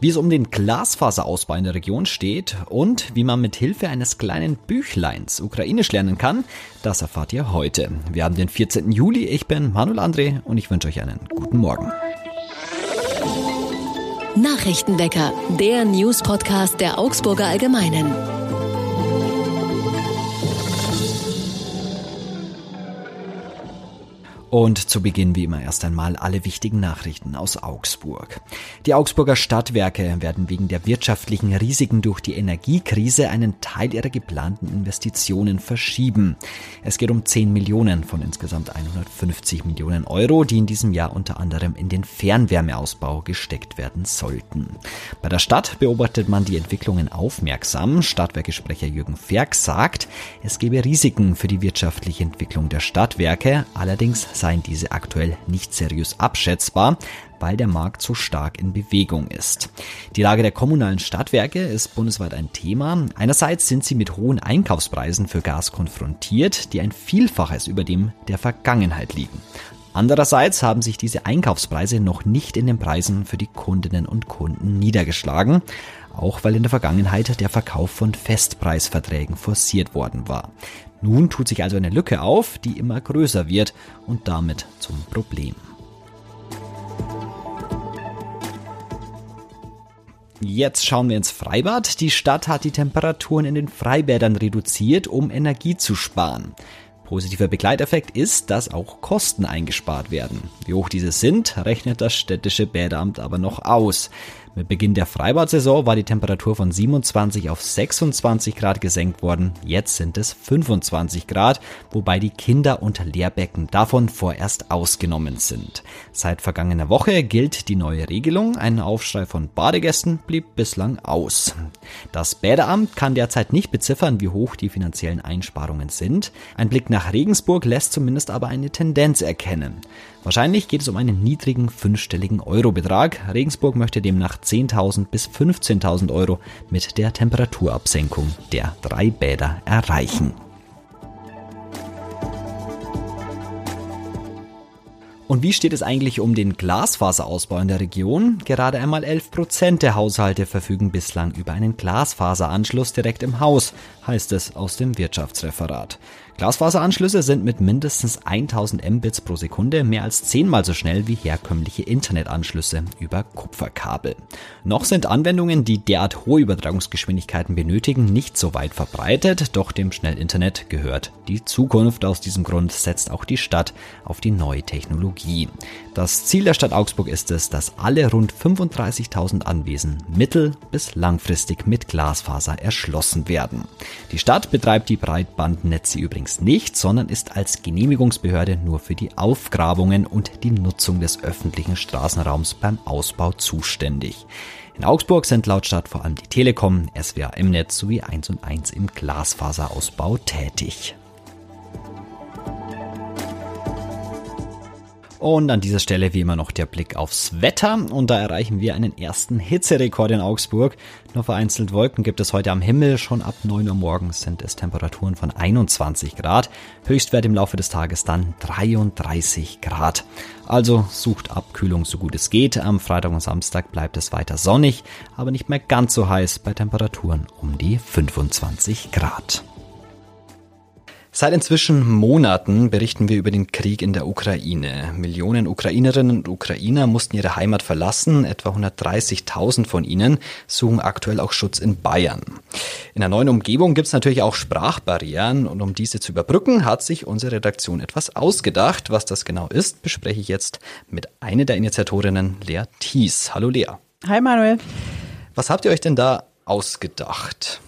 wie es um den Glasfaserausbau in der Region steht und wie man mit Hilfe eines kleinen Büchleins Ukrainisch lernen kann, das erfahrt ihr heute. Wir haben den 14. Juli, ich bin Manuel André und ich wünsche euch einen guten Morgen. Nachrichtenwecker, der News-Podcast der Augsburger Allgemeinen. Und zu Beginn wie immer erst einmal alle wichtigen Nachrichten aus Augsburg. Die Augsburger Stadtwerke werden wegen der wirtschaftlichen Risiken durch die Energiekrise einen Teil ihrer geplanten Investitionen verschieben. Es geht um 10 Millionen von insgesamt 150 Millionen Euro, die in diesem Jahr unter anderem in den Fernwärmeausbau gesteckt werden sollten. Bei der Stadt beobachtet man die Entwicklungen aufmerksam. Stadtwerkesprecher Jürgen Ferg sagt, es gebe Risiken für die wirtschaftliche Entwicklung der Stadtwerke, allerdings seien diese aktuell nicht seriös abschätzbar, weil der Markt so stark in Bewegung ist. Die Lage der kommunalen Stadtwerke ist bundesweit ein Thema. Einerseits sind sie mit hohen Einkaufspreisen für Gas konfrontiert, die ein Vielfaches über dem der Vergangenheit liegen. Andererseits haben sich diese Einkaufspreise noch nicht in den Preisen für die Kundinnen und Kunden niedergeschlagen, auch weil in der Vergangenheit der Verkauf von Festpreisverträgen forciert worden war. Nun tut sich also eine Lücke auf, die immer größer wird und damit zum Problem. Jetzt schauen wir ins Freibad. Die Stadt hat die Temperaturen in den Freibädern reduziert, um Energie zu sparen. Positiver Begleiteffekt ist, dass auch Kosten eingespart werden. Wie hoch diese sind, rechnet das städtische Bäderamt aber noch aus. Mit Beginn der Freibadsaison war die Temperatur von 27 auf 26 Grad gesenkt worden. Jetzt sind es 25 Grad, wobei die Kinder- und Lehrbecken davon vorerst ausgenommen sind. Seit vergangener Woche gilt die neue Regelung. Ein Aufschrei von Badegästen blieb bislang aus. Das Bäderamt kann derzeit nicht beziffern, wie hoch die finanziellen Einsparungen sind. Ein Blick nach Regensburg lässt zumindest aber eine Tendenz erkennen. Wahrscheinlich geht es um einen niedrigen fünfstelligen Eurobetrag. Regensburg möchte demnach 10.000 bis 15.000 Euro mit der Temperaturabsenkung der drei Bäder erreichen. Und wie steht es eigentlich um den Glasfaserausbau in der Region? Gerade einmal 11 Prozent der Haushalte verfügen bislang über einen Glasfaseranschluss direkt im Haus, heißt es aus dem Wirtschaftsreferat. Glasfaseranschlüsse sind mit mindestens 1000 Mbits pro Sekunde mehr als zehnmal so schnell wie herkömmliche Internetanschlüsse über Kupferkabel. Noch sind Anwendungen, die derart hohe Übertragungsgeschwindigkeiten benötigen, nicht so weit verbreitet, doch dem Schnellinternet gehört die Zukunft. Aus diesem Grund setzt auch die Stadt auf die neue Technologie. Das Ziel der Stadt Augsburg ist es, dass alle rund 35.000 Anwesen mittel- bis langfristig mit Glasfaser erschlossen werden. Die Stadt betreibt die Breitbandnetze übrigens nicht, sondern ist als Genehmigungsbehörde nur für die Aufgrabungen und die Nutzung des öffentlichen Straßenraums beim Ausbau zuständig. In Augsburg sind laut Stadt vor allem die Telekom, SWA M-Netz sowie 1 und 1 im Glasfaserausbau tätig. Und an dieser Stelle wie immer noch der Blick aufs Wetter. Und da erreichen wir einen ersten Hitzerekord in Augsburg. Nur vereinzelt Wolken gibt es heute am Himmel. Schon ab 9 Uhr morgens sind es Temperaturen von 21 Grad. Höchstwert im Laufe des Tages dann 33 Grad. Also sucht Abkühlung so gut es geht. Am Freitag und Samstag bleibt es weiter sonnig, aber nicht mehr ganz so heiß bei Temperaturen um die 25 Grad. Seit inzwischen Monaten berichten wir über den Krieg in der Ukraine. Millionen Ukrainerinnen und Ukrainer mussten ihre Heimat verlassen. Etwa 130.000 von ihnen suchen aktuell auch Schutz in Bayern. In der neuen Umgebung gibt es natürlich auch Sprachbarrieren und um diese zu überbrücken, hat sich unsere Redaktion etwas ausgedacht. Was das genau ist, bespreche ich jetzt mit einer der Initiatorinnen, Lea Thies. Hallo Lea. Hi Manuel. Was habt ihr euch denn da ausgedacht?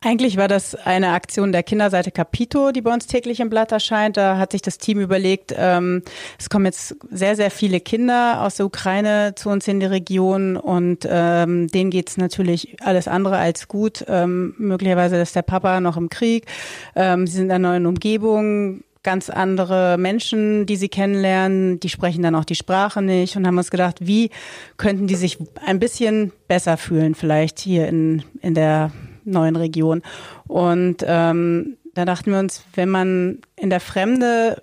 Eigentlich war das eine Aktion der Kinderseite Capito, die bei uns täglich im Blatt erscheint. Da hat sich das Team überlegt, ähm, es kommen jetzt sehr, sehr viele Kinder aus der Ukraine zu uns in die Region und ähm, denen geht's natürlich alles andere als gut. Ähm, möglicherweise ist der Papa noch im Krieg. Ähm, sie sind in einer neuen Umgebung, ganz andere Menschen, die sie kennenlernen, die sprechen dann auch die Sprache nicht und haben uns gedacht, wie könnten die sich ein bisschen besser fühlen, vielleicht hier in, in der neuen Region. Und ähm, da dachten wir uns, wenn man in der Fremde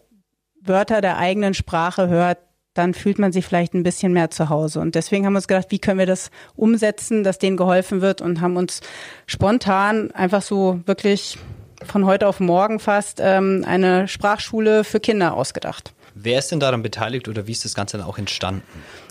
Wörter der eigenen Sprache hört, dann fühlt man sich vielleicht ein bisschen mehr zu Hause. Und deswegen haben wir uns gedacht, wie können wir das umsetzen, dass denen geholfen wird und haben uns spontan einfach so wirklich von heute auf morgen fast ähm, eine Sprachschule für Kinder ausgedacht. Wer ist denn daran beteiligt oder wie ist das Ganze dann auch entstanden?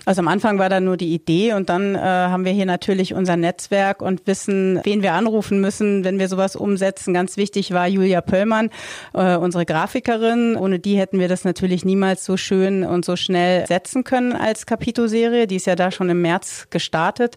Also am Anfang war da nur die Idee und dann äh, haben wir hier natürlich unser Netzwerk und wissen, wen wir anrufen müssen, wenn wir sowas umsetzen. Ganz wichtig war Julia Pöllmann, äh, unsere Grafikerin. Ohne die hätten wir das natürlich niemals so schön und so schnell setzen können als Capito-Serie. Die ist ja da schon im März gestartet.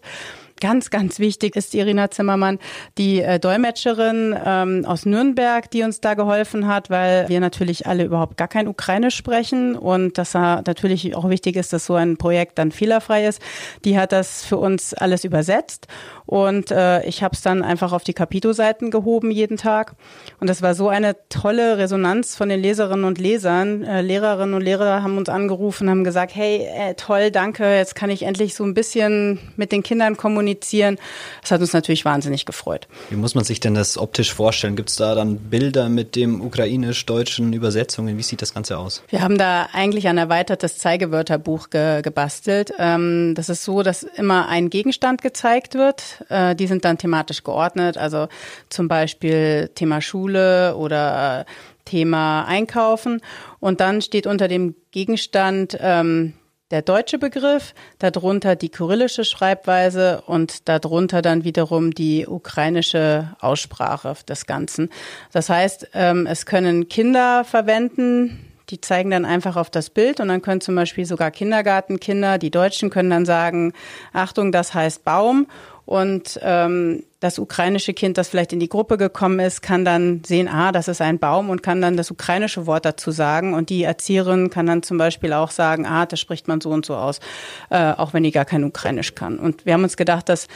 Ganz, ganz wichtig ist Irina Zimmermann, die äh, Dolmetscherin ähm, aus Nürnberg, die uns da geholfen hat, weil wir natürlich alle überhaupt gar kein Ukrainisch sprechen und dass da natürlich auch wichtig ist, dass so ein Projekt dann fehlerfrei ist. Die hat das für uns alles übersetzt und äh, ich habe es dann einfach auf die Capito-Seiten gehoben jeden Tag. Und das war so eine tolle Resonanz von den Leserinnen und Lesern. Äh, Lehrerinnen und Lehrer haben uns angerufen, haben gesagt, hey, äh, toll, danke, jetzt kann ich endlich so ein bisschen mit den Kindern kommunizieren. Das hat uns natürlich wahnsinnig gefreut. Wie muss man sich denn das optisch vorstellen? Gibt es da dann Bilder mit dem ukrainisch-deutschen Übersetzungen? Wie sieht das Ganze aus? Wir haben da eigentlich ein erweitertes Zeigewörterbuch ge gebastelt. Ähm, das ist so, dass immer ein Gegenstand gezeigt wird äh, die sind dann thematisch geordnet, also zum Beispiel Thema Schule oder Thema Einkaufen. Und dann steht unter dem Gegenstand ähm, der deutsche Begriff, darunter die kyrillische Schreibweise und darunter dann wiederum die ukrainische Aussprache des Ganzen. Das heißt, ähm, es können Kinder verwenden, die zeigen dann einfach auf das Bild und dann können zum Beispiel sogar Kindergartenkinder, die Deutschen können dann sagen, Achtung, das heißt Baum und ähm, das ukrainische Kind, das vielleicht in die Gruppe gekommen ist, kann dann sehen, ah, das ist ein Baum und kann dann das ukrainische Wort dazu sagen. Und die Erzieherin kann dann zum Beispiel auch sagen, ah, das spricht man so und so aus, äh, auch wenn die gar kein Ukrainisch kann. Und wir haben uns gedacht, dass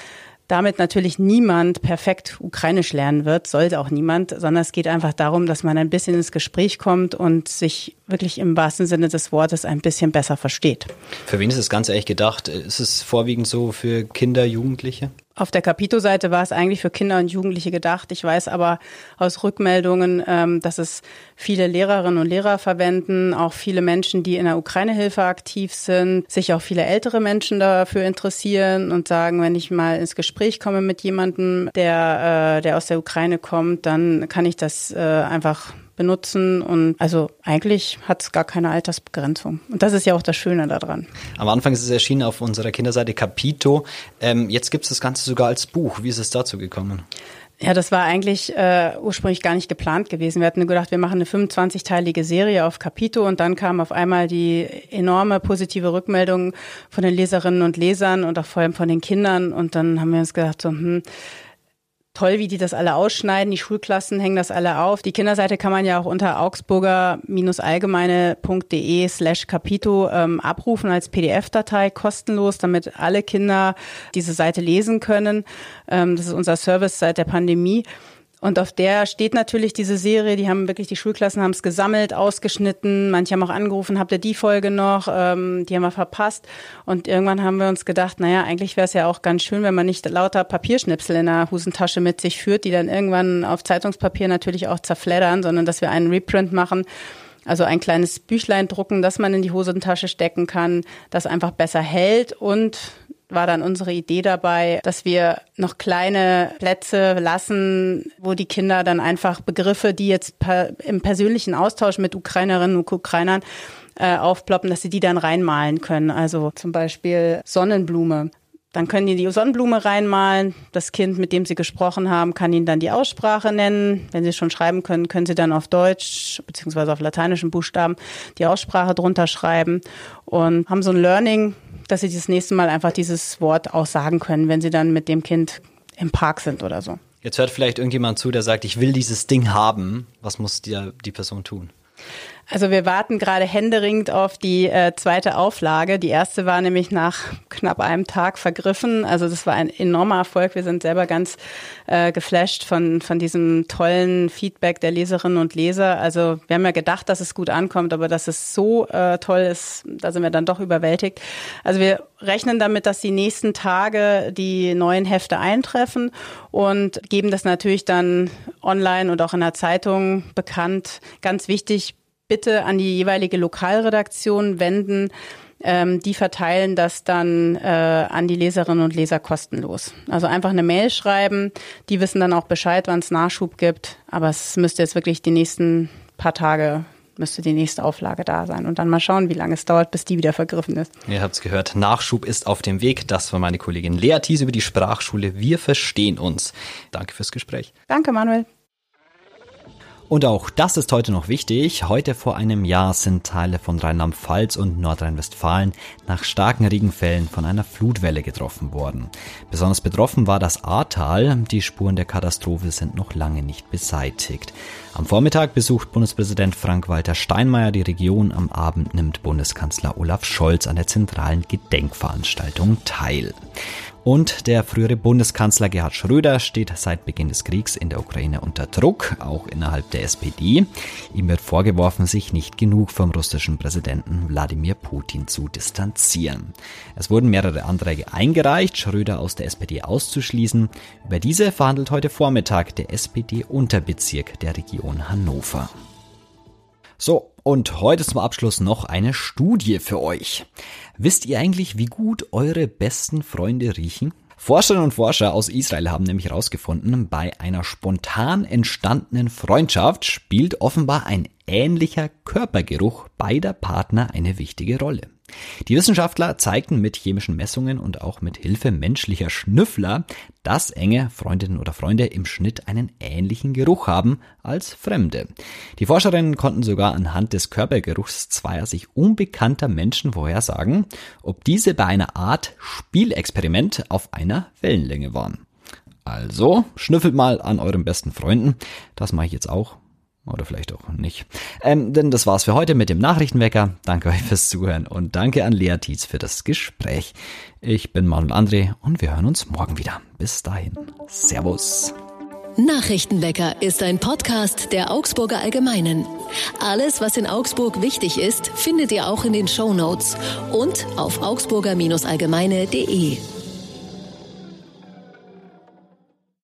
damit natürlich niemand perfekt Ukrainisch lernen wird, sollte auch niemand, sondern es geht einfach darum, dass man ein bisschen ins Gespräch kommt und sich wirklich im wahrsten Sinne des Wortes ein bisschen besser versteht. Für wen ist das Ganze eigentlich gedacht? Ist es vorwiegend so für Kinder, Jugendliche? Auf der Capito-Seite war es eigentlich für Kinder und Jugendliche gedacht. Ich weiß aber aus Rückmeldungen, ähm, dass es viele Lehrerinnen und Lehrer verwenden, auch viele Menschen, die in der Ukraine-Hilfe aktiv sind, sich auch viele ältere Menschen dafür interessieren und sagen, wenn ich mal ins Gespräch komme mit jemandem, der, äh, der aus der Ukraine kommt, dann kann ich das äh, einfach benutzen. Und also eigentlich hat es gar keine Altersbegrenzung. Und das ist ja auch das Schöne daran. Am Anfang ist es erschienen auf unserer Kinderseite Capito. Ähm, jetzt gibt es das Ganze sogar als Buch. Wie ist es dazu gekommen? Ja, das war eigentlich äh, ursprünglich gar nicht geplant gewesen. Wir hatten nur gedacht, wir machen eine 25-teilige Serie auf Capito und dann kam auf einmal die enorme positive Rückmeldung von den Leserinnen und Lesern und auch vor allem von den Kindern. Und dann haben wir uns gedacht, so, hm, toll, wie die das alle ausschneiden. Die Schulklassen hängen das alle auf. Die Kinderseite kann man ja auch unter augsburger-allgemeine.de slash Capito ähm, abrufen als PDF-Datei, kostenlos, damit alle Kinder diese Seite lesen können. Ähm, das ist unser Service seit der Pandemie. Und auf der steht natürlich diese Serie, die haben wirklich, die Schulklassen haben es gesammelt, ausgeschnitten, manche haben auch angerufen, habt ihr die Folge noch, ähm, die haben wir verpasst. Und irgendwann haben wir uns gedacht, naja, eigentlich wäre es ja auch ganz schön, wenn man nicht lauter Papierschnipsel in der Hosentasche mit sich führt, die dann irgendwann auf Zeitungspapier natürlich auch zerfleddern, sondern dass wir einen Reprint machen. Also ein kleines Büchlein drucken, das man in die Hosentasche stecken kann, das einfach besser hält und war dann unsere Idee dabei, dass wir noch kleine Plätze lassen, wo die Kinder dann einfach Begriffe, die jetzt per, im persönlichen Austausch mit Ukrainerinnen und Ukrainern äh, aufploppen, dass sie die dann reinmalen können. Also zum Beispiel Sonnenblume. Dann können die die Sonnenblume reinmalen. Das Kind, mit dem sie gesprochen haben, kann ihnen dann die Aussprache nennen. Wenn sie schon schreiben können, können sie dann auf Deutsch beziehungsweise auf lateinischen Buchstaben die Aussprache drunter schreiben und haben so ein Learning dass sie das nächste Mal einfach dieses Wort auch sagen können, wenn sie dann mit dem Kind im Park sind oder so. Jetzt hört vielleicht irgendjemand zu, der sagt, ich will dieses Ding haben. Was muss die, die Person tun? Also wir warten gerade händeringend auf die äh, zweite Auflage. Die erste war nämlich nach knapp einem Tag vergriffen. Also das war ein enormer Erfolg. Wir sind selber ganz äh, geflasht von, von diesem tollen Feedback der Leserinnen und Leser. Also wir haben ja gedacht, dass es gut ankommt, aber dass es so äh, toll ist, da sind wir dann doch überwältigt. Also wir rechnen damit, dass die nächsten Tage die neuen Hefte eintreffen und geben das natürlich dann online und auch in der Zeitung bekannt. Ganz wichtig, bitte an die jeweilige Lokalredaktion wenden. Ähm, die verteilen das dann äh, an die Leserinnen und Leser kostenlos. Also einfach eine Mail schreiben. Die wissen dann auch Bescheid, wann es Nachschub gibt. Aber es müsste jetzt wirklich die nächsten paar Tage müsste die nächste Auflage da sein. Und dann mal schauen, wie lange es dauert, bis die wieder vergriffen ist. Ihr habt es gehört, Nachschub ist auf dem Weg. Das war meine Kollegin Lea Thies über die Sprachschule. Wir verstehen uns. Danke fürs Gespräch. Danke, Manuel. Und auch das ist heute noch wichtig. Heute vor einem Jahr sind Teile von Rheinland-Pfalz und Nordrhein-Westfalen nach starken Regenfällen von einer Flutwelle getroffen worden. Besonders betroffen war das Ahrtal. Die Spuren der Katastrophe sind noch lange nicht beseitigt. Am Vormittag besucht Bundespräsident Frank-Walter Steinmeier die Region. Am Abend nimmt Bundeskanzler Olaf Scholz an der zentralen Gedenkveranstaltung teil. Und der frühere Bundeskanzler Gerhard Schröder steht seit Beginn des Kriegs in der Ukraine unter Druck, auch innerhalb der SPD. Ihm wird vorgeworfen, sich nicht genug vom russischen Präsidenten Wladimir Putin zu distanzieren. Es wurden mehrere Anträge eingereicht, Schröder aus der SPD auszuschließen. Über diese verhandelt heute Vormittag der SPD-Unterbezirk der Region Hannover. So, und heute zum Abschluss noch eine Studie für euch. Wisst ihr eigentlich, wie gut eure besten Freunde riechen? Forscherinnen und Forscher aus Israel haben nämlich herausgefunden, bei einer spontan entstandenen Freundschaft spielt offenbar ein ähnlicher Körpergeruch beider Partner eine wichtige Rolle. Die Wissenschaftler zeigten mit chemischen Messungen und auch mit Hilfe menschlicher Schnüffler, dass enge Freundinnen oder Freunde im Schnitt einen ähnlichen Geruch haben als Fremde. Die Forscherinnen konnten sogar anhand des Körpergeruchs zweier sich unbekannter Menschen vorhersagen, ob diese bei einer Art Spielexperiment auf einer Wellenlänge waren. Also, schnüffelt mal an euren besten Freunden. Das mache ich jetzt auch. Oder vielleicht auch nicht. Ähm, denn das war's für heute mit dem Nachrichtenwecker. Danke euch fürs Zuhören und danke an Lea Tietz für das Gespräch. Ich bin Manuel André und wir hören uns morgen wieder. Bis dahin. Servus. Nachrichtenwecker ist ein Podcast der Augsburger Allgemeinen. Alles, was in Augsburg wichtig ist, findet ihr auch in den Show Notes und auf augsburger-allgemeine.de.